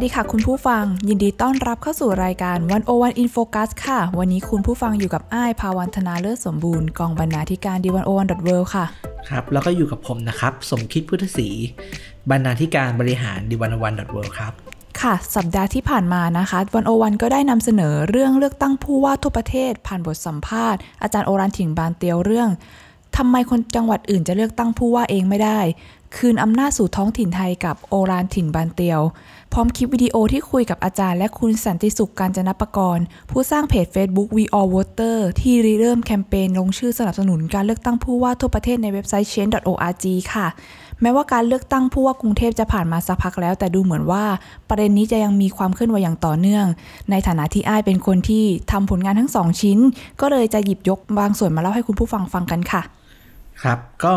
สวัสดีค่ะคุณผู้ฟัง ยินดีต้อนรับเข้าสู่รายการ One O One In Focus ค่ะ วันนี้คุณผู้ฟังอยู่กับอ้ายภาวันธนาเลิศสมบูรณ์กองบรรณาธิการ The One O One dot world ค่ะ ครับ แล้วก็อยู่กับผมนะครับ สมคิดพุทธศรีบรรณาธิการบริหาร The One O One dot world ครับค่ะ สัปดาห์ที่ผ่านมานะคะ One O One ก็ได้นำเสนอเรื่องเลือกตั้งผู้ว่าทั่วประเทศ ผ่านบทสัมภาษณ์อาจารย์โอฬาร ถิ่นบางเตียวเรื่องทำไมคนจังหวัดอื่นจะเลือกตั้งผู้ว่าเองไม่ได้ คืนอำนาจสู่ท้องถิ่นไทยกับโอรานถิ่นบานเตียว พร้อมคลิปวิดีโอที่คุยกับอาจารย์และคุณสันติสุขการจนประกรณ์ ผู้สร้างเพจ Facebook We All Voter ที่ริเริ่มแคมเปญลงชื่อสนับสนุนการเลือกตั้งผู้ว่าทั่วประเทศในเว็บไซต์ change.org ค่ะ แม้ว่าการเลือกตั้งผู้ว่ากรุงเทพจะผ่านมาสักพักแล้ว แต่ดูเหมือนว่าประเด็นนี้จะยังมีความเคลื่อนไหวอย่างต่อเนื่อง ในฐานะที่อ้ายเป็นคนที่ทำผลงานทั้งสองชิ้น ก็เลยจะหยิบยกบางส่วนมาเล่าให้คุณผู้ฟังฟังกันค่ะ ครับก็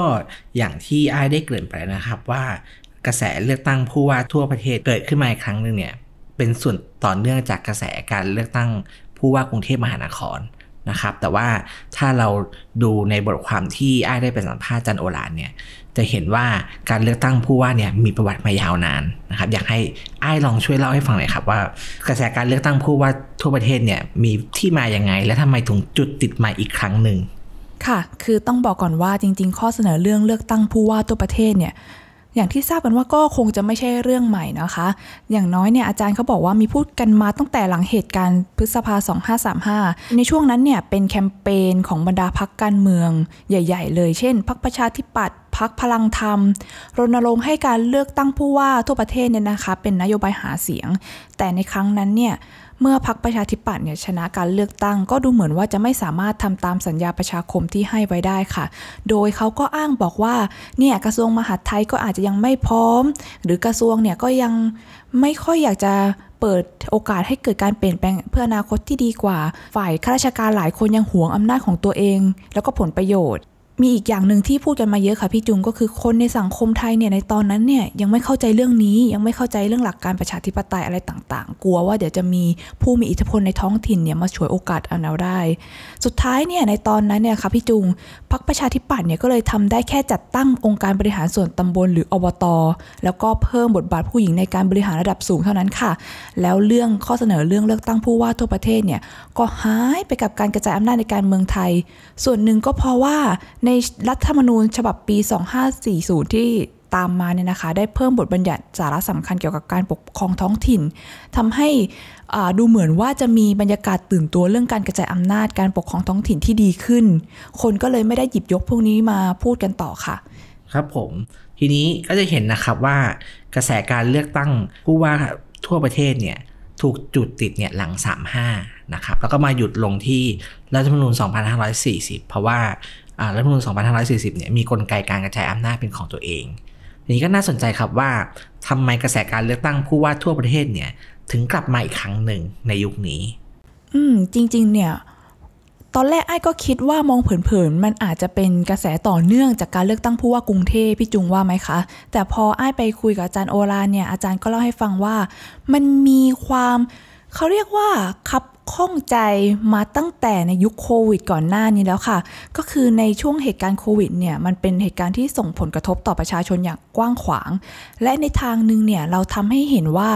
อย่างที่ไอ้ได้เกริ่นไปนะครับว่ากระแสเลือกตั้งผู้ว่าทั่วประเทศเกิดขึ้นมาอีกครั้งหนึ่งเนี่ยเป็นส่วนต่อเนื่องจากกระแสการเลือกตั้งผู้ว่ากรุงเทพมหานครนะครับแต่ว่าถ้าเราดูในบทความที่ไอ้ได้ไปสัมภาษณ์จันโอฬารเนี่ยจะเห็นว่าการเลือกตั้งผู้ว่าเนี่ยมีประวัติมายาวนานนะครับอยากให้ไอ้ลองช่วยเล่าให้ฟังหน่อยครับว่ากระแสการเลือกตั้งผู้ว่าทั่วประเทศเนี่ยมีที่มาอย่างไง และทำไมถึงจุดติดมาอีกครั้งหนึ่ง ค่ะ คือต้องบอกก่อนว่าจริง ๆ ข้อเสนอเรื่องเลือกตั้งผู้ว่าตัวประเทศเนี่ยอย่างที่ทราบกันว่าก็คงจะไม่ใช่เรื่องใหม่นะคะ อย่างน้อยเนี่ยอาจารย์เขาบอกว่ามีพูดกันมาตั้งแต่หลังเหตุการณ์พฤษภา 2535 ในช่วงนั้นเนี่ยเป็นแคมเปญของบรรดาพักการเมืองใหญ่ ๆ เลย เช่นพักประชาธิปัตย์พักพลังธรรม รณรงค์ให้การเลือกตั้งผู้ว่าทั่วประเทศเนี่ยนะคะ เป็นนโยบายหาเสียง แต่ในครั้งนั้นเนี่ย เมื่อพักประชาธิปัตย์เนี่ยชนะการเลือกตั้ง ก็ดูเหมือนว่าจะไม่สามารถทำตามสัญญาประชาคมที่ให้ไว้ได้ค่ะ โดยเขาก็อ้างบอกว่าเนี่ยกระทรวงมหาดไทยก็อาจจะยังไม่พร้อม หรือกระทรวงเนี่ยก็ยังไม่ค่อยอยากจะเปิดโอกาสให้เกิดการเปลี่ยนแปลงเพื่ออนาคตที่ดีกว่า ฝ่ายข้าราชการหลายคนยังหวงอำนาจของตัวเอง แล้วก็ผลประโยชน์ มีอีกอย่างหนึ่งที่พูดกันมาเยอะค่ะพี่จุงก็คือคนในสังคมไทยเนี่ยในตอนนั้นเนี่ยยังไม่เข้าใจเรื่องนี้ยังไม่เข้าใจเรื่องหลักการประชาธิปไตยอะไรต่าง ๆ กลัวว่าเดี๋ยวจะมีผู้มีอิทธิพลในท้องถิ่นเนี่ยมาฉวยโอกาสเอาแนวได้ สุดท้ายเนี่ยในตอนนั้นเนี่ยค่ะพี่จุงพรรคประชาธิปัตย์เนี่ยก็เลยทำได้แค่จัดตั้งองค์การบริหารส่วนตำบลหรืออบต แล้วก็เพิ่มบทบาทผู้หญิงในการบริหารระดับสูงเท่านั้นค่ะ แล้วเรื่องข้อเสนอเรื่องเลือกตั้งผู้ว่าทั่วประเทศเนี่ยก็หายไปกับการกระจายอำนาจในการเมืองไทย ส่วนหนึ่งก็เพราะว่าในรัฐธรรมนูญฉบับปี 2540 ที่ ตามมาเนี่ยนะคะ ได้เพิ่มบทบัญญัติสาระสำคัญเกี่ยวกับการปกครองท้องถิ่นทำให้ดูเหมือนว่าจะมีบรรยากาศตื่นตัวเรื่องการกระจายอำนาจการปกครองท้องถิ่นที่ดีขึ้น คนก็เลยไม่ได้หยิบยกพวกนี้มาพูดกันต่อค่ะ ครับผม ทีนี้ก็จะเห็นนะครับว่ากระแสการเลือกตั้งผู้ว่าทั่วประเทศเนี่ยถูกจุดติดเนี่ยหลัง 35 นะครับ แล้วก็มาหยุดลงที่รัฐธรรมนูญ 2540 เพราะว่าอ่ารัฐธรรมนูญ 2540 เนี่ยมีกลไกการกระจายอำนาจเป็นของตัวเอง ทีนี้ก็น่าสนใจครับว่าทำไมกระแสการเลือกตั้งผู้ว่าทั่วประเทศเนี่ย ถึงกลับมาอีกครั้งหนึ่งในยุคนี้ อืม จริง ๆ เนี่ย ตอนแรกไอ้ก็คิดว่ามองเผินๆมันอาจจะเป็นกระแสต่อเนื่องจากการเลือกตั้งผู้ว่ากรุงเทพพี่จุงว่าไหมคะ แต่พอไอ้ไปคุยกับอาจารย์โอรานเนี่ยอาจารย์ก็เล่าให้ฟังว่า มันมีความเขาเรียกว่าคับ ข้องใจมาตั้งแต่ในยุคโควิดก่อนหน้านี้แล้วค่ะ ก็คือในช่วงเหตุการณ์โควิดเนี่ยมันเป็นเหตุการณ์ที่ส่งผลกระทบต่อประชาชนอย่างกว้างขวาง และในทางหนึ่งเนี่ยเราทำให้เห็นว่า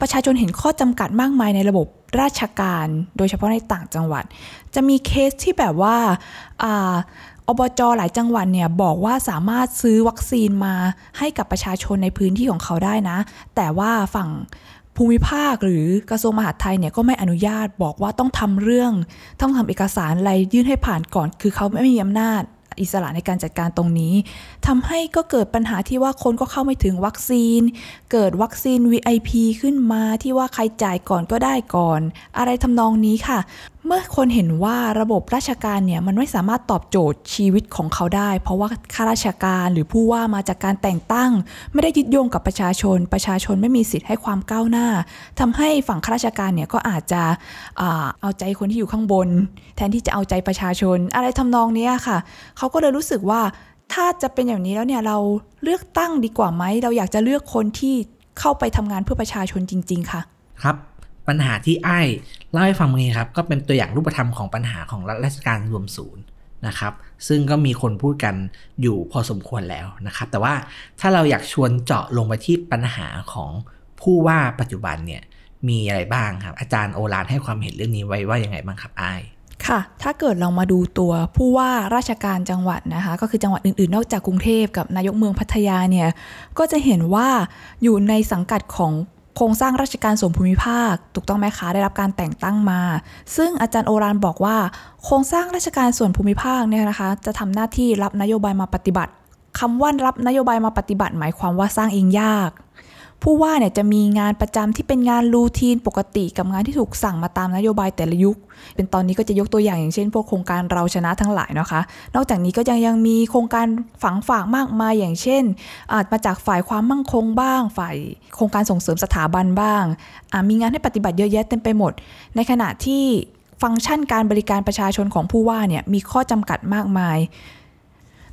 ประชาชนเห็นข้อจำกัดมากมายในระบบราชการ โดยเฉพาะในต่างจังหวัด จะมีเคสที่แบบว่าอาอบจหลายจังหวัดเนี่ยบอกว่าสามารถซื้อวัคซีนมาให้กับประชาชนในพื้นที่ของเขาได้นะ แต่ว่าฝั่ง ภูมิภาคหรือกระทรวงมหาดไทยเนี่ยก็ไม่อนุญาตบอกว่าต้องทำเรื่อง ต้องทำเอกสารอะไรยื่นให้ผ่านก่อน คือเขาไม่มีอำนาจอิสระในการจัดการตรงนี้ทำให้ก็เกิดปัญหาที่ว่าคนก็เข้าไม่ถึงวัคซีน เกิดวัคซีน VIP ขึ้นมาที่ว่าใครจ่ายก่อนก็ได้ก่อน อะไรทำนองนี้ค่ะ เมื่อคนเห็นว่าระบบราชการเนี่ยมันไม่สามารถตอบโจทย์ชีวิตของเขาได้ เพราะว่าข้าราชการหรือผู้ว่ามาจากการแต่งตั้ง ไม่ได้ยึดโยงกับประชาชน ประชาชนไม่มีสิทธิ์ให้ความก้าวหน้าทำให้ฝั่งข้าราชการเนี่ยก็อาจจะอาเอาใจคนที่อยู่ข้างบน แทนที่จะเอาใจประชาชน อะไรทำนองนี้ค่ะ เขาก็เลยรู้สึกว่าถ้าจะเป็นอย่างนี้แล้วเนี่ยเราเลือกตั้งดีกว่าไหมเราอยากจะเลือกคนที่เข้าไปทำงานเพื่อประชาชนจริง ๆ ค่ะ ครับ ปัญหาที่ไอ้เล่าให้ฟังเมื่อกี้ครับ ก็เป็นตัวอย่างรูปธรรมของปัญหาของรัฐราชการรวมศูนย์นะครับ ซึ่งก็มีคนพูดกันอยู่พอสมควรแล้วนะครับ แต่ว่าถ้าเราอยากชวนเจาะลงไปที่ปัญหาของผู้ว่าปัจจุบันเนี่ยมีอะไรบ้างครับ อาจารย์โอรานให้ความเห็นเรื่องนี้ไว้ว่ายังไงบ้างครับไอ้ค่ะ ถ้าเกิดเรามาดูตัวผู้ว่าราชการจังหวัดนะคะ ก็คือจังหวัดอื่นๆ นอกจากกรุงเทพกับนายกเมืองพัทยาเนี่ย ก็จะเห็นว่าอยู่ในสังกัดของ โครงสร้างราชการส่วนภูมิภาค ถูกต้องไหมคะได้รับการแต่งตั้งมา ซึ่งอาจารย์โอรานบอกว่า โครงสร้างราชการส่วนภูมิภาคเนี่ยนะคะ จะทำหน้าที่รับนโยบายมาปฏิบัติคำว่ารับนโยบายมาปฏิบัติ หมายความว่าสร้างเองยาก ผู้ว่าเนี่ยจะมีงานประจำที่เป็นงานรูทีนปกติกับงานที่ถูกสั่งมาตามนโยบายแต่ละยุค เป็นตอนนี้ก็จะยกตัวอย่างอย่างเช่น พวกโครงการเราชนะทั้งหลายนะคะ นอกจากนี้ก็ยังยังมีโครงการฝังฝากมากมายอย่างเช่น อาจมาจากฝ่ายความมั่งคงบ้าง ฝ่ายโครงการส่งเสริมสถาบันบ้าง มีงานให้ปฏิบัติเยอะแยะเต็มไปหมด ในขณะที่ฟังก์ชันการบริการประชาชนของผู้ว่าเนี่ยมีข้อจำกัดมากมาย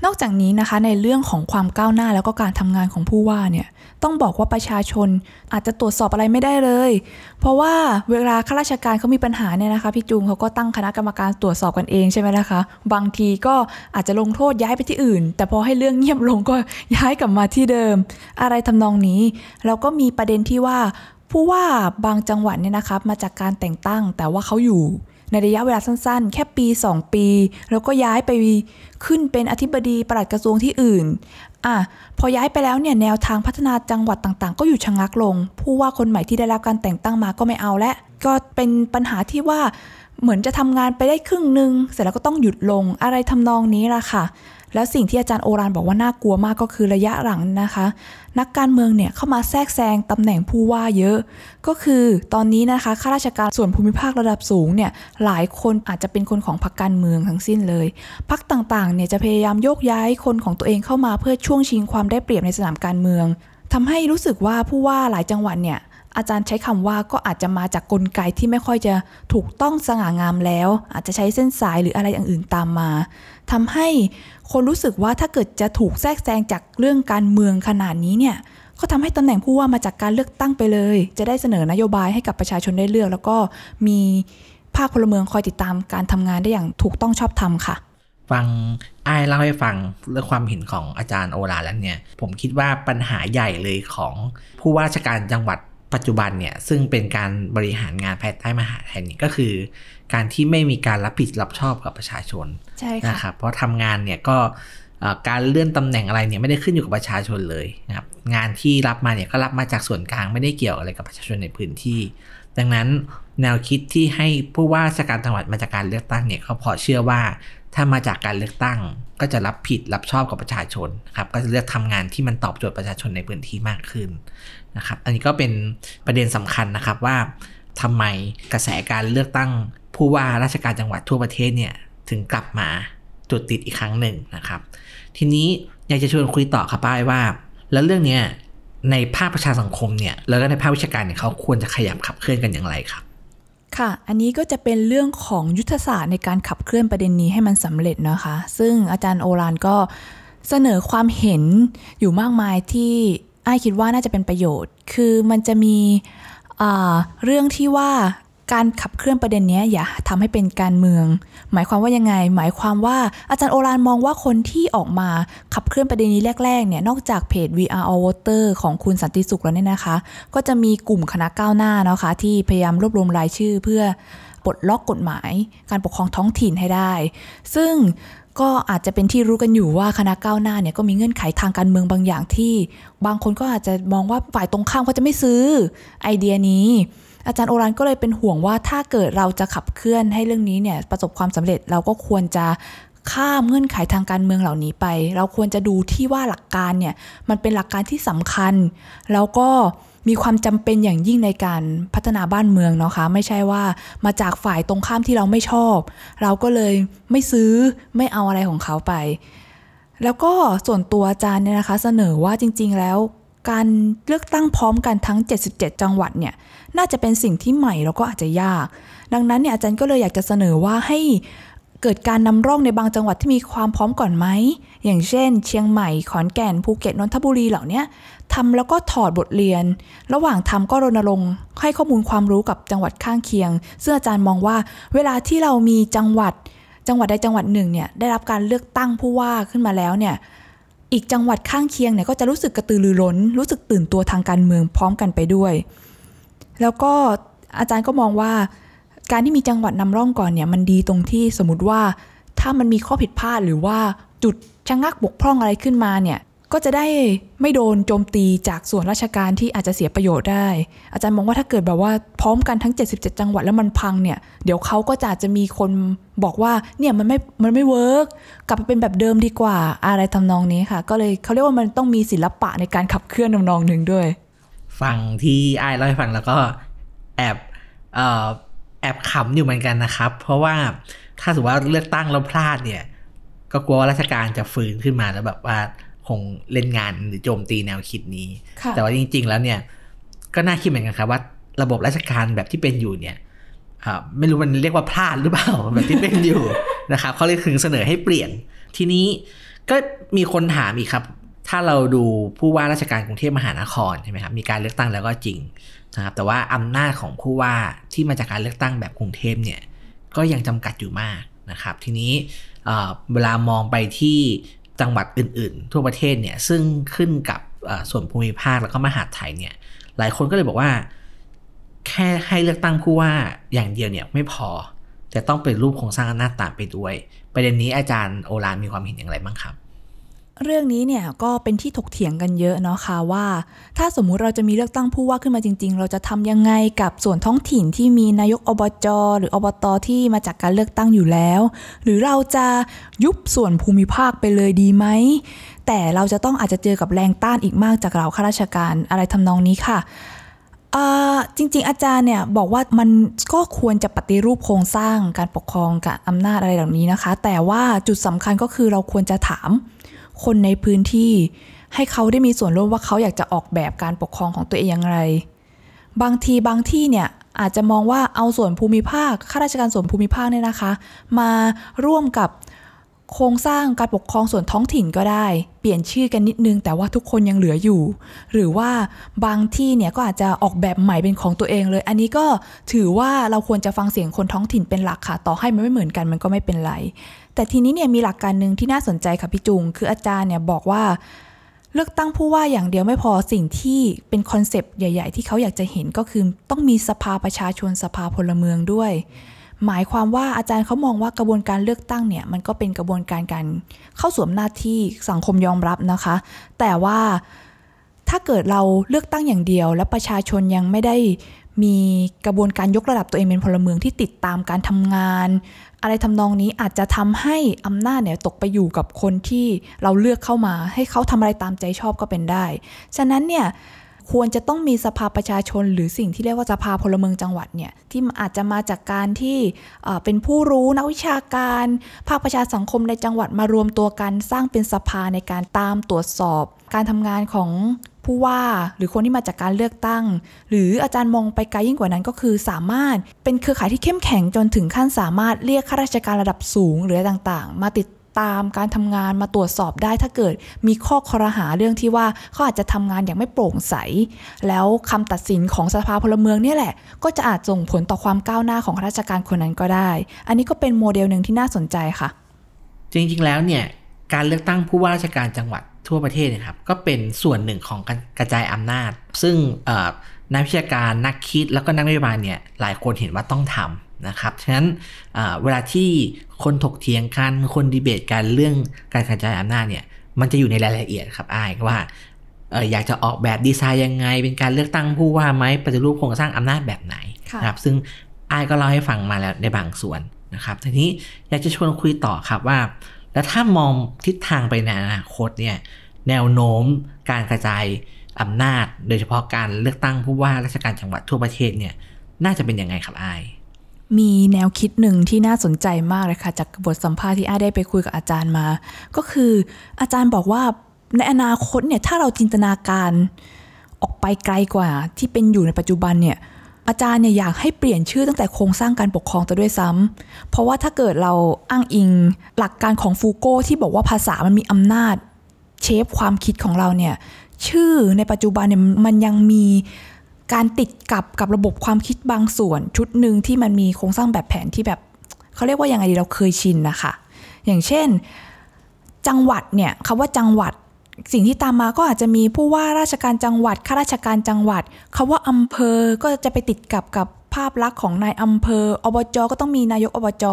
นอกจากนี้นะคะในเรื่องของความก้าวหน้าแล้วก็การทำงานของผู้ว่าเนี่ย ต้องบอกว่าประชาชนอาจจะตรวจสอบอะไรไม่ได้เลย เพราะว่าเวลาข้าราชการเขามีปัญหาเนี่ยนะคะพี่จูงเขาก็ตั้งคณะกรรมการตรวจสอบกันเองใช่ไหมนะคะ บางทีก็อาจจะลงโทษย้ายไปที่อื่น แต่พอให้เรื่องเงียบลงก็ย้ายกลับมาที่เดิม อะไรทำนองนี้แล้วก็มีประเด็นที่ว่าผู้ว่าบางจังหวัดเนี่ยนะคะมาจากการแต่งตั้งแต่ว่าเขาอยู่ ในระยะเวลาสั้นๆ แค่ปี 2 ปี แล้วก็ย้ายไปขึ้นเป็นอธิบดีปลัดกระทรวงที่อื่นอะพอย้ายไปแล้วเนี่ยแนวทางพัฒนาจังหวัดต่างๆ ก็อยู่ชะงักลง ผู้ว่าคนใหม่ที่ได้รับการแต่งตั้งมาก็ไม่เอาและ ก็เป็นปัญหาที่ว่าเหมือนจะทำงานไปได้ครึ่งหนึ่งเสร็จแล้วก็ต้องหยุดลงอะไรทำนองนี้ล่ะค่ะ แล้วสิ่งที่อาจารย์โอรานบอกว่าน่ากลัวมากก็คือระยะหลังนะคะ นักการเมืองเนี่ยเข้ามาแทรกแซงตำแหน่งผู้ว่าเยอะ ก็คือตอนนี้นะคะข้าราชการส่วนภูมิภาคระดับสูงเนี่ยหลายคนอาจจะเป็นคนของพรรคการเมืองทั้งสิ้นเลยพรรคต่างๆเนี่ยจะพยายามโยกย้ายคนของตัวเองเข้ามาเพื่อช่วงชิงความได้เปรียบในสนามการเมืองทำให้รู้สึกว่าผู้ว่าหลายจังหวัดเนี่ย อาจารย์ใช้คำว่าก็อาจจะมาจากกลไกที่ไม่ค่อยจะถูกต้องสง่างามแล้ว อาจจะใช้เส้นสายหรืออะไรอย่างอื่นตามมาทำให้คนรู้สึกว่าถ้าเกิดจะถูกแทรกแซงจากเรื่องการเมืองขนาดนี้เนี่ยก็ทำให้ตำแหน่งผู้ว่ามาจากการเลือกตั้งไปเลย จะได้เสนอนโยบายให้กับประชาชนได้เลือก แล้วก็มีภาคพลเมืองคอยติดตามการทำงานได้อย่างถูกต้องชอบธรรมค่ะ ฟังไอ้เล่าให้ฟังเรื่องความเห็นของอาจารย์โอลาแล้วเนี่ย ผมคิดว่าปัญหาใหญ่เลยของผู้ว่าราชการจังหวัด ปัจจุบันเนี่ยซึ่งเป็นการบริหารงานภายใต้มหาไทยนี่ก็คือ การที่ไม่มีการรับผิดรับชอบกับประชาชนนะครับเพราะทำงานเนี่ยก็การเลื่อนตำแหน่งอะไรเนี่ยไม่ได้ขึ้นอยู่กับประชาชนเลยนะครับงานที่รับมาเนี่ยก็รับมาจากส่วนกลางไม่ได้เกี่ยวอะไรกับประชาชนในพื้นที่ ดังนั้นแนวคิดที่ให้ผู้ว่าราชการจังหวัดมาจากการเลือกตั้งเนี่ยเขาพอเชื่อว่า ถ้ามาจากการเลือกตั้ง ก็จะรับผิดรับชอบกับประชาชนครับก็จะเลือกทำงานที่มันตอบโจทย์ประชาชนในพื้นที่มากขึ้น นะครับ อันนี้ก็เป็นประเด็นสำคัญนะครับว่าทำไมกระแสการเลือกตั้งผู้ว่าราชการจังหวัดทั่วประเทศเนี่ยถึงกลับมาจุดติดอีกครั้งหนึ่งนะครับ ทีนี้อยากจะชวนคุยต่อครับป้ายว่า แล้วเรื่องเนี้ยในภาคประชาสังคมเนี่ยแล้วก็ในภาควิชาการเนี่ยเขาควรจะขยับขับเคลื่อนกันอย่างไรครับค่ะ อันนี้ก็จะเป็นเรื่องของยุทธศาสตร์ในการขับเคลื่อนประเด็นนี้ให้มันสำเร็จนะคะ ซึ่งอาจารย์โอรานก็เสนอความเห็นอยู่มากมายที่ ไอคิดว่าน่าจะเป็นประโยชน์ คือมันจะมีเรื่องที่ว่าการขับเคลื่อนประเด็นนี้อย่าทำให้เป็นการเมือง หมายความว่ายังไง หมายความว่าอาจารย์โอรานมองว่าคนที่ออกมาขับเคลื่อนประเด็นนี้แรกๆเนี่ยนอกจากเพจ VR All Voter ของคุณสันติสุขแล้วเนี่ยนะคะ ก็จะมีกลุ่มคณะก้าวหน้านะคะ ที่พยายามรวบรวมรายชื่อเพื่อปลดล็อกกฎหมาย การปกครองท้องถิ่นให้ได้ ซึ่ง ก็อาจจะเป็นที่รู้กันอยู่ว่าคณะก้าวหน้าเนี่ยก็มีเงื่อนไขทางการเมืองบางอย่างที่ บางคนก็อาจจะมองว่าฝ่ายตรงข้ามเขาจะไม่ซื้อไอเดียนี้ อาจารย์โอรันก็เลยเป็นห่วงว่าถ้าเกิดเราจะขับเคลื่อนให้เรื่องนี้เนี่ยประสบความสำเร็จเราก็ควรจะข้ามเงื่อนไขทางการเมืองเหล่านี้ไป เราควรจะดูที่ว่าหลักการเนี่ยมันเป็นหลักการที่สำคัญ แล้วก็ มีความจำเป็นอย่างยิ่งในการพัฒนาบ้านเมืองเนาะคะ ไม่ใช่ว่ามาจากฝ่ายตรงข้ามที่เราไม่ชอบ เราก็เลยไม่ซื้อไม่เอาอะไรของเขาไป แล้วก็ส่วนตัวอาจารย์เนี่ยนะคะ เสนอว่าจริง ๆ แล้ว การเลือกตั้งพร้อมกันทั้ง 77 จังหวัดเนี่ยน่าจะเป็นสิ่งที่ใหม่แล้วก็อาจจะยาก ดังนั้นเนี่ยอาจารย์ก็เลยอยากจะเสนอว่าให้เกิดการนำร่องในบางจังหวัดที่มีความพร้อมก่อนไหม อย่างเช่น เชียงใหม่ ขอนแก่น ภูเก็ต นนทบุรีเหล่านี้ ทำแล้วก็ถอดบทเรียน ระหว่างทำก็รณรงค์ให้ข้อมูลความรู้กับจังหวัดข้างเคียง ซึ่งอาจารย์มองว่า เวลาที่เรามีจังหวัด จังหวัดใดจังหวัดหนึ่งเนี่ยได้รับการเลือกตั้งผู้ว่าขึ้นมาแล้วเนี่ยอีกจังหวัดข้างเคียงเนี่ยก็จะรู้สึกกระตือรือร้น รู้สึกตื่นตัวทางการเมืองพร้อมกันไปด้วย แล้วก็อาจารย์ก็มองว่า การที่มีจังหวัดนำร่องก่อนเนี่ยมันดีตรงที่สมมติว่าถ้ามันมีข้อผิดพลาดหรือว่าจุดชะงักบกพร่องอะไรขึ้นมาเนี่ย ก็จะได้ไม่โดนโจมตีจากส่วนราชการที่อาจจะเสียประโยชน์ได้ อาจารย์มองว่าถ้าเกิดแบบว่าพร้อมกันทั้ง 77 จังหวัดแล้วมันพังเนี่ย เดี๋ยวเขาก็จะจะมีคนบอกว่าเนี่ยมันไม่ มันไม่เวิร์กกลับไปเป็นแบบเดิมดีกว่าอะไรทำนองนี้ค่ะ ก็เลยเขาเรียกว่ามันต้องมีศิลปะในการขับเคลื่อนทำนองหนึ่งด้วย ฟังที่ไอ้เล่าให้ฟังแล้วก็แอบเอ่อแอบขำอยู่เหมือนกันนะครับ เพราะว่าถ้าสมมติว่าเลือกตั้งแล้วพลาดเนี่ย ก็กลัวว่าราชการจะฝืนขึ้นมาแล้วแบบว่า คงเล่นงานหรือโจมตีแนวคิดนี้ค่ะแต่ว่าจริง ๆ แล้วเนี่ยก็น่าคิดเหมือนกันครับว่าระบบราชการแบบที่เป็นอยู่เนี่ยอ่าไม่รู้มันเรียกว่าพลาดหรือเปล่าแบบที่เป็นอยู่นะครับเขาเลยถึงเสนอให้เปลี่ยน ทีนี้ก็มีคนถามอีกครับ ถ้าเราดูผู้ว่าราชการกรุงเทพมหานครใช่ไหมครับมีการเลือกตั้งแล้วก็จริงนะครับแต่ว่าอำนาจของผู้ว่าที่มาจากการเลือกตั้งแบบกรุงเทพเนี่ยก็ยังจำกัดอยู่มากนะครับ ทีนี้เอ่อเวลามองไปที่ จังหวัดอื่นๆ ทั่วประเทศเนี่ยซึ่งขึ้นกับส่วนภูมิภาคแล้วก็มหาดไทยเนี่ยหลายคนก็เลยบอกว่า แค่ให้เลือกตั้งผู้ว่าอย่างเดียวเนี่ยไม่พอจะต้องเป็นรูปโครงสร้างอำนาจตามไปด้วย ประเด็นนี้อาจารย์โอลานมีความเห็นอย่างไรบ้างครับ เรื่องนี้เนี่ยก็เป็นที่ถกเถียงกันเยอะเนาะค่ะว่า ถ้าสมมุติเราจะมีเลือกตั้งผู้ว่าขึ้นมาจริง ๆ เราจะทำยังไงกับส่วนท้องถิ่นที่มีนายกอบจหรืออบตที่มาจากการเลือกตั้งอยู่แล้ว หรือเราจะยุบส่วนภูมิภาคไปเลยดีไหมแต่เราจะต้องอาจจะเจอกับแรงต้านอีกมากจากเราข้าราชการอะไรทำนองนี้ค่ะจริงๆ อาจารย์เนี่ยบอกว่ามันก็ควรจะปฏิรูปโครงสร้างการปกครองกับอำนาจอะไรเหล่านี้นะคะ แต่ว่าจุดสำคัญก็คือเราควรจะถาม คนในพื้นที่ ให้เขาได้มีส่วนร่วมว่าเขาอยากจะออกแบบการปกครองของตัวเองอย่างไร บางทีบางที่เนี่ยอาจจะมองว่าเอาส่วนภูมิภาคข้าราชการส่วนภูมิภาคเนี่ยนะคะ มาร่วมกับโครงสร้างการปกครองส่วนท้องถิ่นก็ได้ เปลี่ยนชื่อกันนิดนึง แต่ว่าทุกคนยังเหลืออยู่ หรือว่าบางที่เนี่ยก็อาจจะออกแบบใหม่เป็นของตัวเองเลย อันนี้ก็ถือว่าเราควรจะฟังเสียงคนท้องถิ่นเป็นหลักค่ะ ต่อให้มันไม่เหมือนกันมันก็ไม่เป็นไร แต่ทีนี้เนี่ยมีหลักการหนึ่งที่น่าสนใจค่ะพี่จุง คืออาจารย์เนี่ยบอกว่าเลือกตั้งผู้ว่าอย่างเดียวไม่พอสิ่งที่เป็นคอนเซปต์ใหญ่ ๆ ที่เขาอยากจะเห็นก็คือต้องมีสภาประชาชนสภาพลเมืองด้วย หมายความว่าอาจารย์เขามองว่ากระบวนการเลือกตั้งเนี่ยมันก็เป็นกระบวนการการเข้าสวมหน้าที่สังคมยอมรับนะคะ แต่ว่าถ้าเกิดเราเลือกตั้งอย่างเดียว และประชาชนยังไม่ได้มีกระบวนการยกระดับตัวเองเป็นพลเมืองที่ติดตามการทำงาน อะไรทำนองนี้อาจจะทำให้อำนาจเนี่ยตกไปอยู่กับคนที่เราเลือกเข้ามา ให้เขาทำอะไรตามใจชอบก็เป็นได้ ฉะนั้นเนี่ย ควรจะต้องมีสภาประชาชน หรือสิ่งที่เรียกว่าสภาพลเมืองจังหวัดเนี่ยที่อาจจะมาจากการที่เป็นผู้รู้นักวิชาการ ภาคประชาสังคมในจังหวัดมารวมตัวกันสร้างเป็นสภาในการตามตรวจสอบ การทำงานของผู้ว่าหรือคนที่มาจากการเลือกตั้ง หรืออาจารย์มองไปไกลยิ่งกว่านั้นก็คือสามารถเป็นเครือข่ายที่เข้มแข็งจนถึงขั้นสามารถเรียกข้าราชการระดับสูงหรืออะไรต่างๆ มาติด ตามการทำงานมาตรวจสอบได้ถ้าเกิดมีข้อคอรหาเรื่องที่ว่าเขาอาจจะทำงานอย่างไม่โปร่งใส แล้วคำตัดสินของสภาพลเมืองเนี่ยแหละ ก็จะอาจส่งผลต่อความก้าวหน้าของข้าราชการคนนั้นก็ได้ อันนี้ก็เป็นโมเดลหนึ่งที่น่าสนใจค่ะ จริงๆแล้วเนี่ยการเลือกตั้งผู้ว่าราชการจังหวัดทั่วประเทศเนะครับก็เป็นส่วนหนึ่งของการกระจายอำนาจ ซึ่งนักวิชาการนักคิดแล้วก็นักนโยบายเนี่ยหลายคนเห็นว่าต้องทำ นะครับฉะนั้นเอ่อเวลาที่คนถกเถียงกันคนดีเบตกันเรื่องการกระจายอำนาจเนี่ยมันจะอยู่ในรายละเอียดครับอ้ายว่าเอออยากจะออกแบบดีไซน์ยังไง เป็นการเลือกตั้งผู้ว่าไหมปฏิรูปโครงสร้างอำนาจแบบไหนค่ะนะครับ ซึ่งอ้ายก็เล่าให้ฟังมาแล้วในบางส่วนนะครับทีนี้อยากจะชวนคุยต่อครับว่า แล้วถ้ามองทิศทางไปในอนาคตเนี่ยแนวโน้มการกระจายอำนาจ โดยเฉพาะการเลือกตั้งผู้ว่าราชการจังหวัดทั่วประเทศเนี่ยน่าจะเป็นยังไงครับไอาย มีแนวคิดหนึ่งที่น่าสนใจมากเลยค่ะ จากบทสัมภาษณ์ที่อ้าได้ไปคุยกับอาจารย์มา ก็คืออาจารย์บอกว่าในอนาคตเนี่ยถ้าเราจินตนาการออกไปไกลกว่าที่เป็นอยู่ในปัจจุบันเนี่ยอาจารย์เนี่ยอยากให้เปลี่ยนชื่อตั้งแต่โครงสร้างการปกครองตัวด้วยซ้ำเพราะว่าถ้าเกิดเราอ้างอิงหลักการของฟูโก้ที่บอกว่าภาษามันมีอำนาจ เชฟความคิดของเราเนี่ยชื่อในปัจจุบันเนี่ยมันยังมี การติดกับกับระบบความคิดบางส่วน ชุดหนึ่งที่มันมีโครงสร้างแบบแผนที่แบบเขาเรียกว่ายังไงดีเราเคยชินนะคะ อย่างเช่น จังหวัดเนี่ยคำว่าจังหวัดสิ่งที่ตามมาก็อาจจะมีผู้ว่าราชการจังหวัดข้าราชการจังหวัดคำว่าอำเภอก็จะไปติดกับกับภาพลักษณ์ของนายอำเภออบจก็ต้องมีนายกอบจ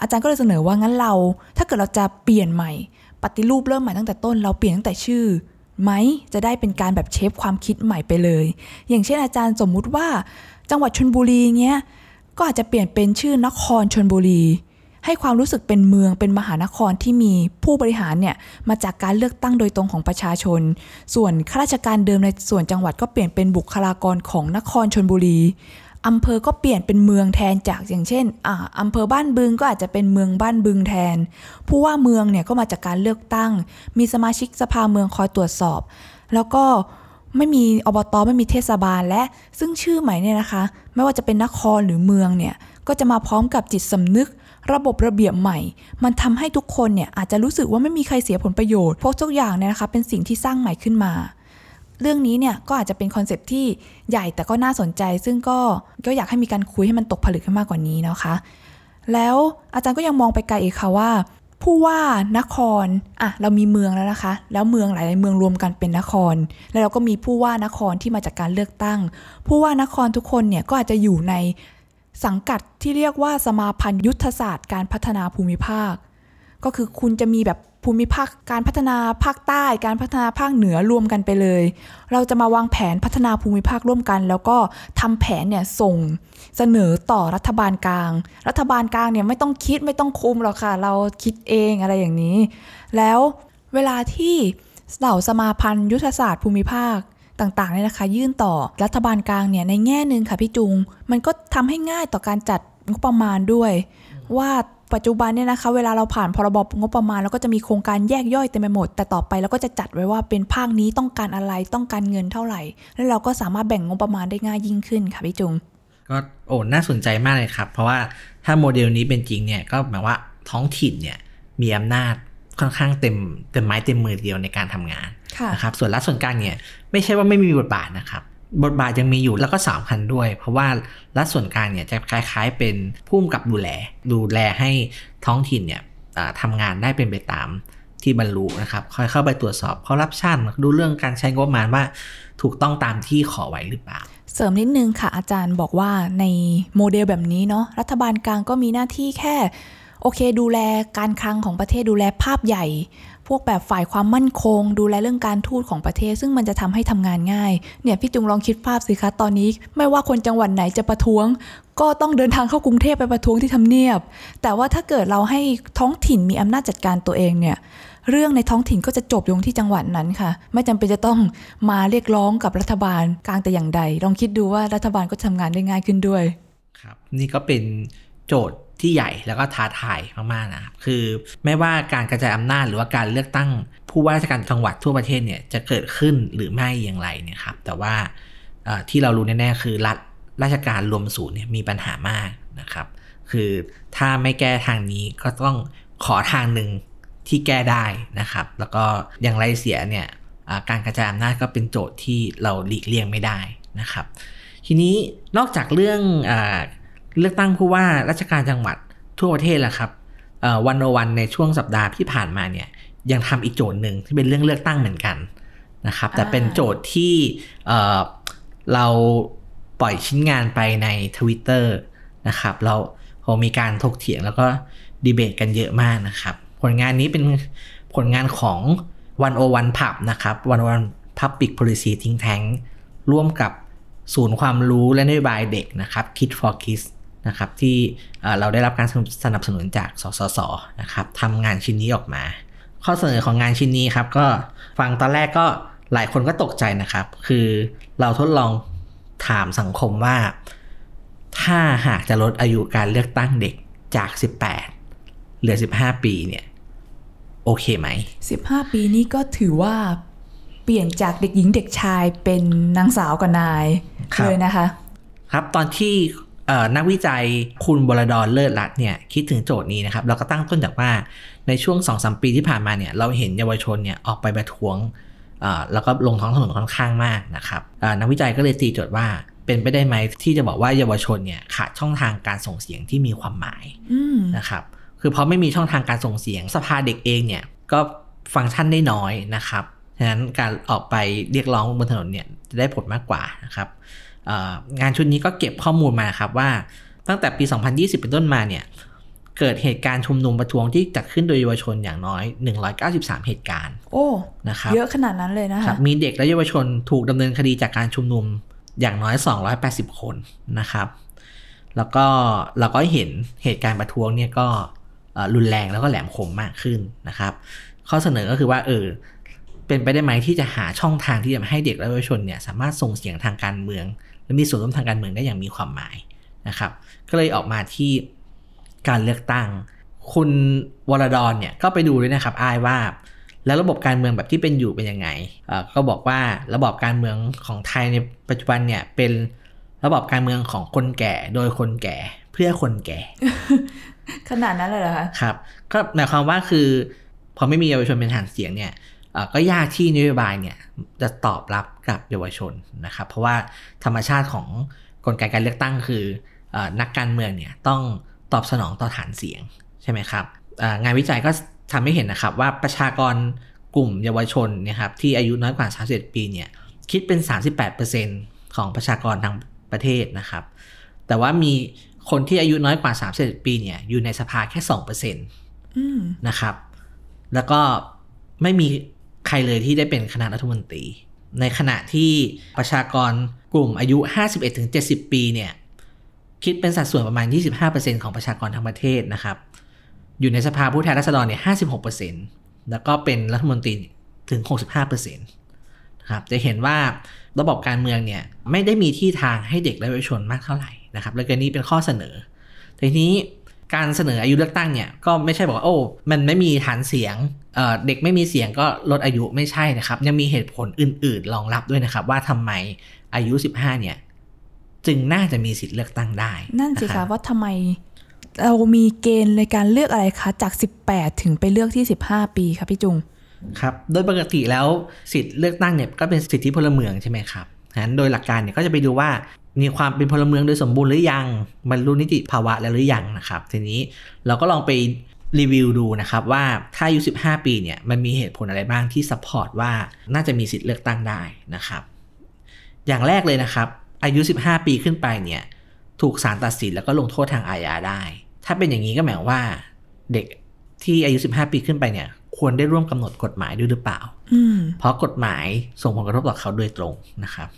อาจารย์ก็เลยเสนอว่างั้นเรา ถ้าเกิดเราจะเปลี่ยนใหม่ ปฏิรูปเริ่มใหม่ตั้งแต่ต้น เราเปลี่ยนตั้งแต่ชื่อ ไหมจะได้เป็นการแบบเชฟความคิดใหม่ไปเลย อย่างเช่นอาจารย์สมมุติว่าจังหวัดชนบุรีเงี้ยก็อาจจะเปลี่ยนเป็นชื่อนครชนบุรี ให้ความรู้สึกเป็นเมืองเป็นมหานครที่มีผู้บริหารเนี่ยมาจากการเลือกตั้งโดยตรงของประชาชน ส่วนข้าราชการเดิมในส่วนจังหวัดก็เปลี่ยนเป็นบุคลากรของนครชนบุรี อำเภอก็เปลี่ยนเป็นเมืองแทนจากอย่างเช่นอ่าอำเภอบ้านบึงก็อาจจะเป็นเมืองบ้านบึงแทน ผู้ว่าเมืองเนี่ยก็มาจากการเลือกตั้ง มีสมาชิกสภาเมืองคอยตรวจสอบ แล้วก็ไม่มีอบตไม่มีเทศบาลและซึ่งชื่อใหม่เนี่ยนะคะ ไม่ว่าจะเป็นนครหรือเมืองเนี่ยก็จะมาพร้อมกับจิตสำนึก ระบบระเบียบใหม่ มันทำให้ทุกคนเนี่ยอาจจะรู้สึกว่าไม่มีใครเสียผลประโยชน์เพราะทุกอย่างเนี่ยนะคะเป็นสิ่งที่สร้างใหม่ขึ้นมา เรื่องนี้เนี่ยก็อาจจะเป็นคอนเซปที่ใหญ่แต่ก็น่าสนใจ ซึ่งก็ก็อยากให้มีการคุยให้มันตกผลึกขึ้นมากกว่านี้นะคะ แล้วอาจารย์ก็ยังมองไปไกลอีกค่ะว่า ผู้ว่านครอะเรามีเมืองแล้วนะคะ แล้วเมืองหลายๆเมืองรวมกันเป็นนคร แล้วเราก็มีผู้ว่านครที่มาจากการเลือกตั้ง ผู้ว่านครทุกคนเนี่ยก็อาจจะอยู่ในสังกัดที่เรียกว่าสมาพันธ์ยุทธศาสตร์การพัฒนาภูมิภาค ก็คือคุณจะมีแบบ ภูมิภาคการพัฒนาภาคใต้ การพัฒนาภาคเหนือรวมกันไปเลย เราจะมาวางแผนพัฒนาภูมิภาคร่วมกัน แล้วก็ทำแผนเนี่ยส่งเสนอต่อรัฐบาลกลาง รัฐบาลกลางเนี่ยไม่ต้องคิดไม่ต้องคุมหรอกค่ะ เราคิดเองอะไรอย่างนี้ แล้วเวลาที่เหล่าสมาพันธ์ยุทธศาสตร์ภูมิภาคต่างๆเนี่ยนะคะ ยื่นต่อรัฐบาลกลางเนี่ยในแง่หนึ่งค่ะพี่จุง มันก็ทำให้ง่ายต่อการจัดงบประมาณด้วย ว่า ปัจจุบันเนี่ยนะคะเวลาเราผ่านพรบงบประมาณเราก็จะมีโครงการแยกย่อยเต็มไปหมด แต่ต่อไปเราก็จะจัดไว้ว่าเป็นภาคนี้ต้องการอะไรต้องการเงินเท่าไหร่ แล้วเราก็สามารถแบ่งงบประมาณได้ง่ายยิ่งขึ้นค่ะพี่จุงก็โอ้น่าสนใจมากเลยครับ เพราะว่าถ้าโมเดลนี้เป็นจริงเนี่ยก็หมายว่าท้องถิ่นเนี่ยมีอำนาจค่อนข้างเต็มเต็มไม้เต็มมือเดียวในการทำงานค่ะนะครับส่วนรัฐส่วนกลางเนี่ยไม่ใช่ว่าไม่มีบทบาทนะครับ บทบาทยังมีอยู่แล้วก็สำคัญด้วย เพราะว่ารัฐส่วนกลางเนี่ยจะคล้าย ๆ เป็นผู้กับดูแล ดูแลให้ท้องถิ่นเนี่ยทำงานได้เป็นไปตามที่บรรลุนะครับ คอยเข้าไปตรวจสอบคอร์รัปชันดูเรื่องการใช้งบประมาณว่าถูกต้องตามที่ขอไว้หรือเปล่า เสริมนิดนึงค่ะอาจารย์บอกว่าในโมเดลแบบนี้เนาะรัฐบาลกลางก็มีหน้าที่แค่ โอเค ดูแลการคลังของประเทศดูแลภาพใหญ่ พวกแบบฝ่ายความมั่นคง ดูแลเรื่องการทูตของประเทศ ซึ่งมันจะทำให้ทำงานง่ายเนี่ยพี่จุงลองคิดภาพสิคะตอนนี้ ไม่ว่าคนจังหวัดไหนจะประท้วง ก็ต้องเดินทางเข้ากรุงเทพไปประท้วงที่ทำเนียบ แต่ว่าถ้าเกิดเราให้ท้องถิ่นมีอำนาจจัดการตัวเองเนี่ยเรื่องในท้องถิ่นก็จะจบลงที่จังหวัดนั้นค่ะ ไม่จำเป็นจะต้องมาเรียกร้องกับรัฐบาลกลางแต่อย่างใด ลองคิดดูว่ารัฐบาลก็ทำงานได้ง่ายขึ้นด้วย ครับ นี่ก็เป็นโจทย์ ที่ใหญ่แล้วก็ท้าทายมากๆนะครับคือไม่ว่าการกระจายอำนาจหรือว่าการเลือกตั้งผู้ว่าราชการจังหวัดทั่วประเทศเนี่ยจะเกิดขึ้นหรือไม่อย่างไรเนี่ยครับแต่ว่าที่เรารู้แน่ๆคือรัฐราชการรวมศูนย์เนี่ยมีปัญหามากนะครับ คือถ้าไม่แก้ทางนี้ก็ต้องขอทางหนึ่งที่แก้ได้นะครับ แล้วก็อย่างไรเสียเนี่ยการกระจายอำนาจก็เป็นโจทย์ที่เราหลีกเลี่ยงไม่ได้นะครับ ทีนี้นอกจากเรื่องอ เลือกตั้งผู้ว่าราชการจังหวัดทั่วประเทศแล้วครับวันโอวันในช่วงสัปดาห์ที่ผ่านมาเนี่ยยังทำอีกโจทย์หนึ่งที่เป็นเรื่องเลือกตั้งเหมือนกันนะครับ แต่เป็นโจทย์ที่เอ่อเราปล่อยชิ้นงานไปใน Twitter นะครับ เราพอมีการถกเถียงแล้วก็ดีเบตกันเยอะมากนะครับ ผลงานนี้เป็นผลงานของ101 Pub นะครับ101 Public Policy Think Tank ร่วมกับศูนย์ความรู้และนโยบายเด็กนะครับ Kid for Kids นะครับที่เอ่อเราได้รับการสนับสนุนจากสสสนะครับทำงานชิ้นนี้ออกมา ข้อเสนอของงานชิ้นนี้ครับก็ฟังตอนแรกก็หลายคนก็ตกใจนะครับ คือเราทดลองถามสังคมว่า ถ้าหากจะลดอายุการเลือกตั้งเด็กจาก 18 เหลือ 15 ปีเนี่ยโอเคไหม 15 ปีนี้ก็ถือว่าเปลี่ยนจากเด็กหญิงเด็กชายเป็นนางสาวกับนายครับเลยนะคะ ครับตอนที่เอ่อ นักวิจัยคุณบรดอนเลิศรัตน์เนี่ยคิดถึงโจทย์นี้นะครับเราก็ตั้งต้นจากว่าในช่วง2อสปีที่ผ่านมาเนี่ยเราเห็นเยาวชนเนี่ยออกไปประท้วงเอ่อแล้วก็ลงท้องถนนค่อนข้างมากนะครับเอ่อนักวิจัยก็เลยตีโจทย์ว่าเป็นไปได้ไหมที่จะบอกว่าเยาวชนเนี่ยขาดช่องทางการส่งเสียงที่มีความหมายอืมนะครับคือเพราะไม่มีช่องทางการส่งเสียงสภาเด็กเองเนี่ยก็ฟังก์ชันได้น้อยนะครับฉะนั้นการออกไปเรียกร้องบนถนนเนี่ยจะได้ผลมากกว่านะครับเอ่อ งานชุดนี้ก็เก็บข้อมูลมาครับว่าตั้งแต่ปี 2020 เป็นต้นมาเนี่ยเกิดเหตุการณ์ชุมนุมประท้วงที่จัดขึ้นโดยเยาวชนอย่างน้อย 193 เหตุการณ์ โอ้นะครับเยอะขนาดนั้นเลยนะครัคะบมีเด็กและเยาวชนถูกดำเนินคดีจากการชุมนุมอย่างน้อย 280 คนนะครับ แล้วก็เราก็เห็นเหตุการณ์ประท้วงเนี่ยก็เอ่อรุนแรงแล้วก็แหลมคมมากขึ้นนะครับ ข้อเสนอก็คือว่าเออเป็นไปได้ไหมที่จะหาช่องทางที่จะให้เด็กและเยาวชนเนี่ยสามารถส่งเสียงทางการเมือง และมีส่วนร่วมทางการเมืองได้อย่างมีความหมายนะครับ ก็เลยออกมาที่การเลือกตั้ง คุณวรดอนเนี่ยก็ไปดูด้วยนะครับอายว่า แล้วระบบการเมืองแบบที่เป็นอยู่เป็นยังไงเอ่อก็บอกว่าระบบการเมืองของไทยในปัจจุบันเนี่ยเป็นระบบการเมืองของคนแก่โดยคนแก่เพื่อคนแก่ ขนาดนั้นเลยเหรอคะครับ ก็หมายความว่าคือพอไม่มีเยาวชนเป็นฐานเสียงเนี่ยเอ่อก็ยากที่นโยบายเนี่ยจะตอบรับ กับเยาวชนนะครับ เพราะว่าธรรมชาติของกลไกการเลือกตั้งคือเออนักการเมืองเนี่ยต้องตอบสนองต่อฐานเสียงใช่ไหมครับเอ่องานวิจัยก็ทำให้เห็นนะครับว่าประชากรกลุ่มเยาวชนเนะครับที่อายุน้อยกว่า 31 ปีเนี่ยคิดเป็น 38%ของประชากรทั้งประเทศนะครับ แต่ว่ามีคนที่อายุน้อยกว่า 31 ปีเนี่ยอยู่ในสภาแค่2%อืมนะครับ แล้วก็ไม่มีใครเลยที่ได้เป็นคณะรัฐมนตรี ในขณะที่ประชากรกลุ่มอายุ 51-70 ปีเนี่ยคิดเป็นสัดส่วนประมาณ 25%ของประชากรทั้งประเทศนะครับ อยู่ในสภาผู้แทนราษฎรเนี่ย56%แล้วก็เป็นรัฐมนตรีถึง 65%นะครับ จะเห็นว่าระบบการเมืองเนี่ยไม่ได้มีที่ทางให้เด็กและเยาวชนมากเท่าไหร่นะครับ แล้วก็นี่เป็นข้อเสนอ ทีนี้ การเสนออายุเลือกตั้งเนี่ยก็ไม่ใช่บอกว่าโอ้ มันไม่มีฐานเสียงเอ่อเด็กไม่มีเสียงก็ลดอายุไม่ใช่นะครับ ยังมีเหตุผลอื่น ๆ รองรับด้วยนะครับ ว่าทำไมอายุ 15 เนี่ย จึงน่าจะมีสิทธิ์เลือกตั้งได้ นั่นสิรัคะบว่าทำไมเรามีเกณฑ์ในการเลือกอะไรคะจาก 18 ถึงไปเลือกที่ 15 ปีคะพี่จุงครับโดยปกติแล้วสิทธิ์เลือกตั้งเนี่ยก็เป็นสิทธิพลเมืองใช่ไหมครับฉะนั้นโดยหลักการเนี่ยก็จะไปดูว่า มีความเป็นพลเมืองโดยสมบูรณ์หรือยังบรรลุนิติภาวะแล้วหรือยังนะครับ ทีนี้เราก็ลองไปรีวิวดูนะครับว่าถ้าอายุ 15 ปีเนี่ยมันมีเหตุผลอะไรบ้างที่ support ว่าน่าจะมีสิทธิ์เลือกตั้งได้นะครับ อย่างแรกเลยนะครับ อายุ 15 ปีขึ้นไปเนี่ยถูกศาลตัดสินแล้วก็ลงโทษทางอาญาได้ ถ้าเป็นอย่างนี้ก็หมายความว่าเด็กที่อายุ 15 ปีขึ้นไปเนี่ยควรได้ร่วมกำหนดกฎหมายด้วยหรือเปล่าอืมเพราะกฎหมายส่งผลกระทบต่อเขาโดยตรงนะครับ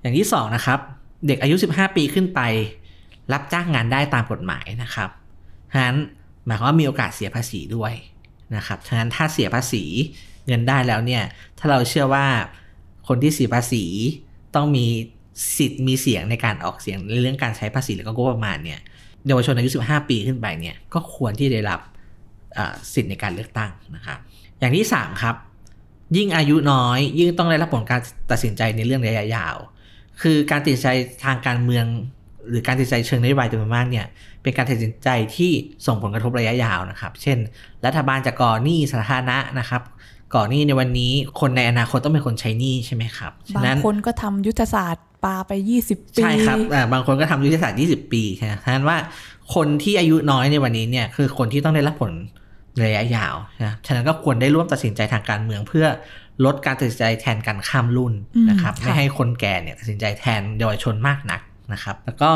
อย่างที่สองนะครับเด็กอายุ 15 ปีขึ้นไป รับจ้างงานได้ตามกฎหมายนะครับฉะนั้นหมายความว่ามีโอกาสเสียภาษีด้วยนะครับฉะนั้นถ้าเสียภาษีเงินได้แล้วเนี่ยถ้าเราเชื่อว่าคนที่เสียภาษีต้องมีสิทธิ์มีเสียงในการออกเสียงในเรื่องการใช้ภาษีแล้วก็งบประมาณเนี่ยเยาวชนอายุ 15 ปีขึ้นไปเนี่ยก็ควรที่ได้รับสิทธิ์ในการเลือกตั้งนะครับอย่างที่ 3 ครับ ยิ่งอายุน้อย ยิ่งต้องได้รับผลการตัดสินใจในเรื่องระยะยาว คือการตัดสินใจทางการเมือง หรือการตัดสินใจเชิงนโยบายจำนวนมากเนี่ยเป็นการตัดสินใจที่ส่งผลกระทบระยะยาวนะครับ เช่น รัฐบาลจะก่อหนี้สาธารณะนะครับก่อหนี้ในวันนี้คนในอนาคตต้องเป็นคนใช้หนี้ใช่ไหมครับฉะบางนั้นคนก็ทำยุทธศาสตร์ปาไป 20 ปี ใช่ครับอ่าบางคนก็ทำยุทธศาสตร์ 20 ปีใช่ไหมฉะนั้นว่าคนที่อายุน้อยในวันนี้เนี่ยคือคนที่ต้องได้รับผลระยะยาวนะฉะนั้นก็ควรได้ร่วมตัดสินใจทางการเมืองเพื่อ ลดการตัดสินใจแทนการข้ามรุ่นอืมนะครับค่ะไม่ให้คนแก่เนี่ยตัดสินใจแทนเยาวชนมากนักนะครับ แล้วก็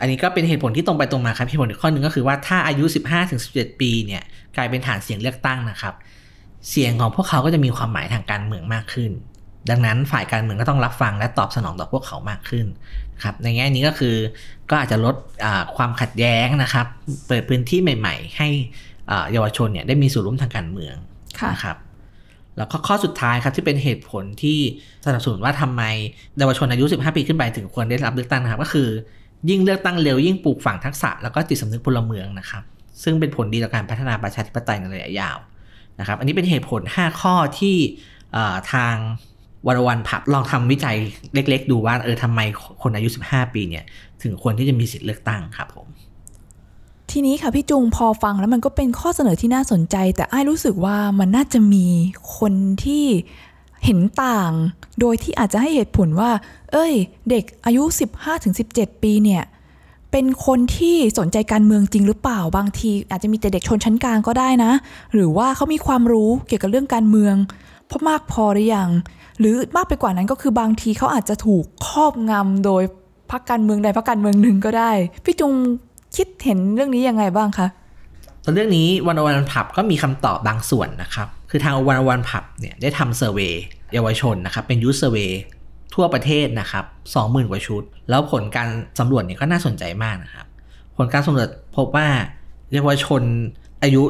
อันนี้ก็เป็นเหตุผลที่ตรงไปตรงมาครับเหตุผลอีกข้อหนึ่งก็คือว่าถ้าอายุ 15-17 ปีเนี่ยกลายเป็นฐานเสียงเลือกตั้งนะครับ เสียงของพวกเขาก็จะมีความหมายทางการเมืองมากขึ้น ดังนั้นฝ่ายการเมืองก็ต้องรับฟังและตอบสนองต่อพวกเขามากขึ้นนะครับในแง่นี้ก็คือก็อาจจะลดอ่าความขัดแย้งนะครับ เปิดพื้นที่ใหม่ ๆ ให้อ่าเยาวชนเนี่ยได้มีส่วนร่วมทางการเมืองค่ะนะครับ แล้วก็ข้อสุดท้ายครับที่เป็นเหตุผลที่สนับสนุนว่าทำไมเยาวชนอายุ 15 ปีขึ้นไปถึงควรได้รับเลือกตั้งนะครับก็คือ ยิ่งเลือกตั้งเร็วยิ่งปลูกฝังทักษะแล้วก็จิตสำนึกพลเมืองนะครับซึ่งเป็นผลดีต่อการพัฒนาประชาธิปไตยในระยะยาวนะครับอันนี้เป็นเหตุผล 5 ข้อที่ทางวันวันผับลองทำวิจัยเล็ก ๆ ดูว่าเออทำไมคนอายุ 15 ปีเนี่ยถึงควรที่จะมีสิทธิ์เลือกตั้งครับผม ทีนี้ค่ะพี่จุงพอฟังแล้วมันก็เป็นข้อเสนอที่น่าสนใจ แต่ไอ้รู้สึกว่ามันน่าจะมีคนที่เห็นต่าง โดยที่อาจจะให้เหตุผลว่า เอ้ย เด็กอายุ 15-17 ปีเนี่ยเป็นคนที่สนใจการเมืองจริงหรือเปล่าบางที อาจจะมีแต่เด็กชนชั้นกลางก็ได้นะ หรือว่าเขามีความรู้เกี่ยวกับเรื่องการเมืองพมากพอหรือยังหรือมากไปกว่านั้นก็คือบางทีเขาอาจจะถูกครอบงำโดยพรรคการเมืองใดพรรคการเมืองหนึ่งก็ได้ พี่จุง คิดเห็นเรื่องนี้ยังไงบ้างคะตอนเรื่องนี้ One O One PUB ก็มีคำตอบบางส่วนนะครับ คือทาง One O One PUB เนี่ยได้ทำ survey เยาวชนนะครับ เป็น youth survey ทั่วประเทศนะครับสองหมื่นกว่าชุด แล้วผลการสำรวจเนี่ยก็น่าสนใจมากนะครับ ผลการสำรวจพบว่าเยาวชนอายุ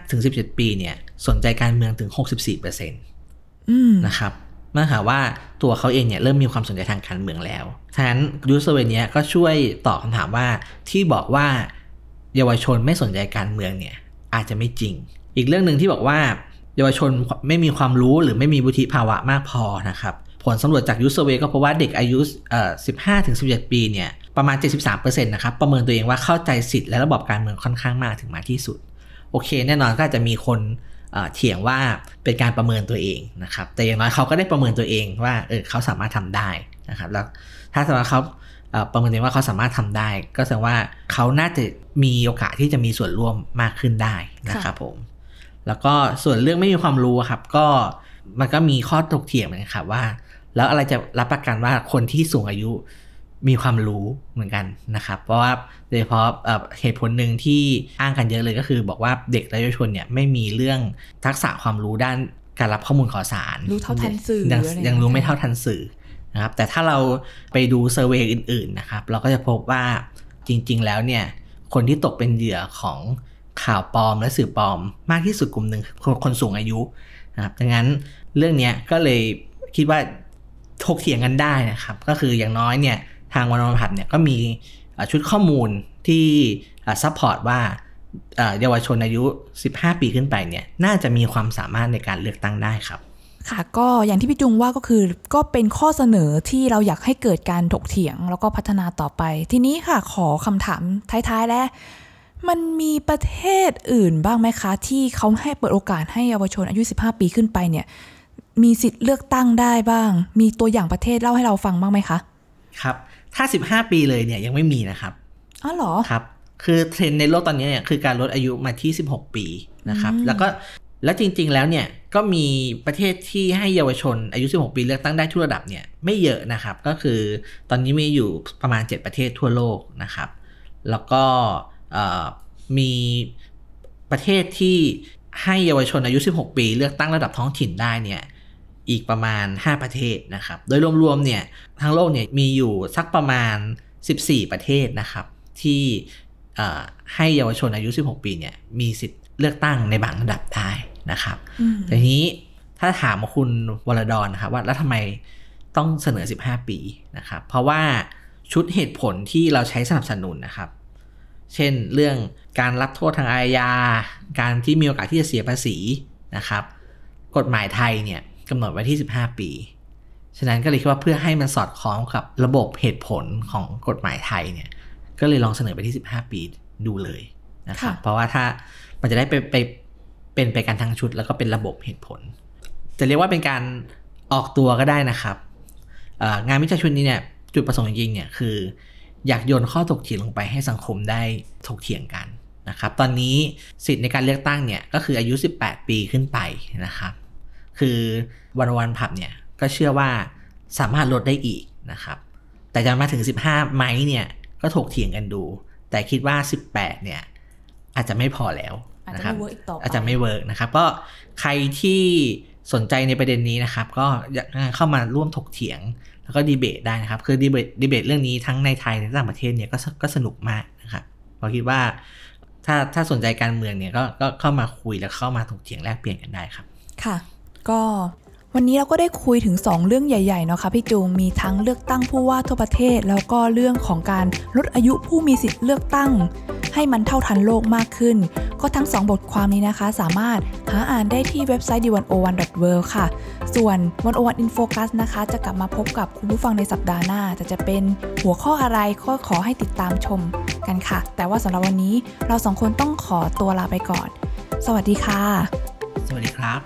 15-17 ปีเนี่ย สนใจการเมืองถึง 64%นะครับ เมื่อหาว่าตัวเขาเองเนี่ยเริ่มมีความสนใจทางการเมืองแล้วฉะนั้นยูสเวเนียก็ช่วยตอบคำถามว่าที่บอกว่าเยาวชนไม่สนใจการเมืองเนี่ยอาจจะไม่จริง อีกเรื่องหนึ่งที่บอกว่า เยาวชนไม่มีความรู้หรือไม่มีวุฒิภาวะมากพอนะครับผลสำรวจจากยูสเวก็พบว่าเด็กอายุเอ่อ15ถึง17 ปีเนี่ยประมาณ 73%นะครับประเมินตัวเองว่าเข้าใจสิทธิ์และระบบการเมืองค่อนข้างมากถึงมาที่สุด โอเค แน่นอนก็จะมีคน เถียงว่าเป็นการประเมินตัวเองนะครับ แต่อย่างน้อยเขาก็ได้ประเมินตัวเองว่าเออเขาสามารถทำได้นะครับ แล้วถ้าสมมติเขาประเมินเองว่าเขาสามารถทำได้ ก็แสดงว่าเขาน่าจะมีโอกาสที่จะมีส่วนร่วมมากขึ้นได้นะครับผม แล้วก็ส่วนเรื่องไม่มีความรู้ครับ ก็มันก็มีข้อถกเถียงเหมือนกันครับว่า แล้วอะไรจะรับประกันว่าคนที่สูงอายุ มีความรู้เหมือนกันนะครับ เพราะว่าโดยเฉพาะเหตุผลหนึ่งที่อ้างกันเยอะเลยก็คือ บอกว่าเด็กและเยาวชนเนี่ยไม่มีเรื่องทักษะความรู้ด้านการรับข้อมูลข่าวสาร รู้เท่าทันสื่อยังยังรู้ไม่เท่าทันสื่อนะครับแต่ถ้าเราไปดู survey อื่นๆนะครับ เราก็จะพบว่าจริง ๆ แล้วเนี่ยคนที่ตกเป็นเหยื่อของข่าวปลอมและสื่อปลอมมากที่สุดกลุ่มหนึ่งคนสูงอายุนะครับดังนั้นเรื่องนี้ก็เลยคิดว่าถกเถียงกันได้นะครับ ก็คืออย่างน้อยเนี่ย ทาง One O One PUB เนี่ยก็มีชุดข้อมูลที่ support ว่าเยาวชนอายุ 15 ปีขึ้นไปเนี่ยน่าจะมีความสามารถในการเลือกตั้งได้ครับ ค่ะ ก็อย่างที่พี่จุงว่าก็คือก็เป็นข้อเสนอที่เราอยากให้เกิดการถกเถียง แล้วก็พัฒนาต่อไป ทีนี้ค่ะขอคำถามท้ายๆแล้วมันมีประเทศอื่นบ้างไหมคะ ที่เขาให้เปิดโอกาสให้เยาวชนอายุ 15 ปีขึ้นไปเนี่ยมีสิทธิ์เลือกตั้งได้บ้าง มีตัวอย่างประเทศเล่าให้เราฟังบ้างไหมคะ ครับ ถ้า 15 ปีเลยเนี่ยยังไม่มีนะครับอ๋อเหรอครับ คือเทรนในโลกตอนนี้เนี่ยคือการลดอายุมาที่ 16 ปีนะครับ แล้วก็แล้วจริง ๆ แล้วเนี่ยก็มีประเทศที่ให้เยาวชนอายุ 16 ปีเลือกตั้งได้ทุกระดับเนี่ยไม่เยอะนะครับ ก็คือตอนนี้มีอยู่ประมาณ 7 ประเทศทั่วโลกนะครับ แล้วก็มีประเทศที่ให้เยาวชนอายุ 16 ปี เลือกตั้งระดับท้องถิ่นได้เนี่ย อีกประมาณ 5 ประเทศนะครับ โดยรวมๆเนี่ยทั้งโลกเนี่ยมีอยู่สักประมาณ 14 ประเทศนะครับ ที่ให้เยาวชนอายุ 16 ปีเนี่ยมีสิทธิ์เลือกตั้งในบางระดับได้นะครับแต่ทีนี้ถ้าถามคุณวรดอนนะครับว่าแล้วทำไมต้องเสนอ 15 ปีนะครับ เพราะว่าชุดเหตุผลที่เราใช้สนับสนุนนะครับ เช่นเรื่องการรับโทษทางอาญา การที่มีโอกาสที่จะเสียภาษีนะครับ กฎหมายไทยเนี่ย กำหนดไว้ที่ 15 ปี ฉะนั้นก็เลยคิดว่าเพื่อให้มันสอดคล้องกับระบบเหตุผลของกฎหมายไทยเนี่ย ก็เลยลองเสนอไปที่ 15 ปีดูเลยนะครับเพราะว่าถ้ามันจะได้ไปไปเป็นไปการทั้งชุดแล้วก็เป็นระบบเหตุผล จะเรียกว่าเป็นการออกตัวก็ได้นะครับ งานวิจัยชุดนี้เนี่ยจุดประสงค์จริงๆเนี่ยคือ อยากโยนข้อถกเถียงลงไปให้สังคมได้ถกเถียงกันนะครับ ตอนนี้สิทธิ์ในการเลือกตั้งเนี่ยก็คืออายุ 18 ปีขึ้นไปนะครับ คือวันวันผับเนี่ยก็เชื่อว่าสามารถลดได้อีกนะครับ แต่จะมาถึง 15 ไหมเนี่ยก็ถกเถียงกันดู แต่คิดว่า 18 เนี่ยอาจจะไม่พอแล้วนะครับอาจจะไม่เวิร์กนะครับ ก็ใครที่สนใจในประเด็นนี้นะครับ ก็เข้ามาร่วมถกเถียง แล้วก็ดีเบตได้นะครับ คือดีเบตดีเบตเรื่องนี้ทั้งในไทยในต่างประเทศเนี่ยก็ก็สนุกมากนะครับเราคิดว่าถ้าถ้าสนใจการเมืองเนี่ยก็ก็เข้ามาคุยแล้วเข้ามาถกเถียงแลกเปลี่ยนกันได้ครับ ค่ะ ก็ วันนี้เราก็ได้คุยถึง 2 เรื่องใหญ่ๆเนาะค่ะพี่จูงมีทั้งเลือกตั้งผู้ว่าทั่วประเทศ แล้วก็เรื่องของการลดอายุผู้มีสิทธิ์เลือกตั้ง ให้มันเท่าทันโลกมากขึ้น ก็ทั้ง 2 บทความนี้นะคะ สามารถหาอ่านได้ที่เว็บไซต์ d101.world ค่ะ ส่วน 101 in focus นะคะ จะกลับมาพบกับคุณผู้ฟังในสัปดาห์หน้าแต่จะเป็นหัวข้ออะไรก็ขอให้ติดตามชมกันค่ะ แต่ว่าสำหรับวันนี้เราสองคนต้องขอตัวลาไปก่อน สวัสดีค่ะ สวัสดีครับ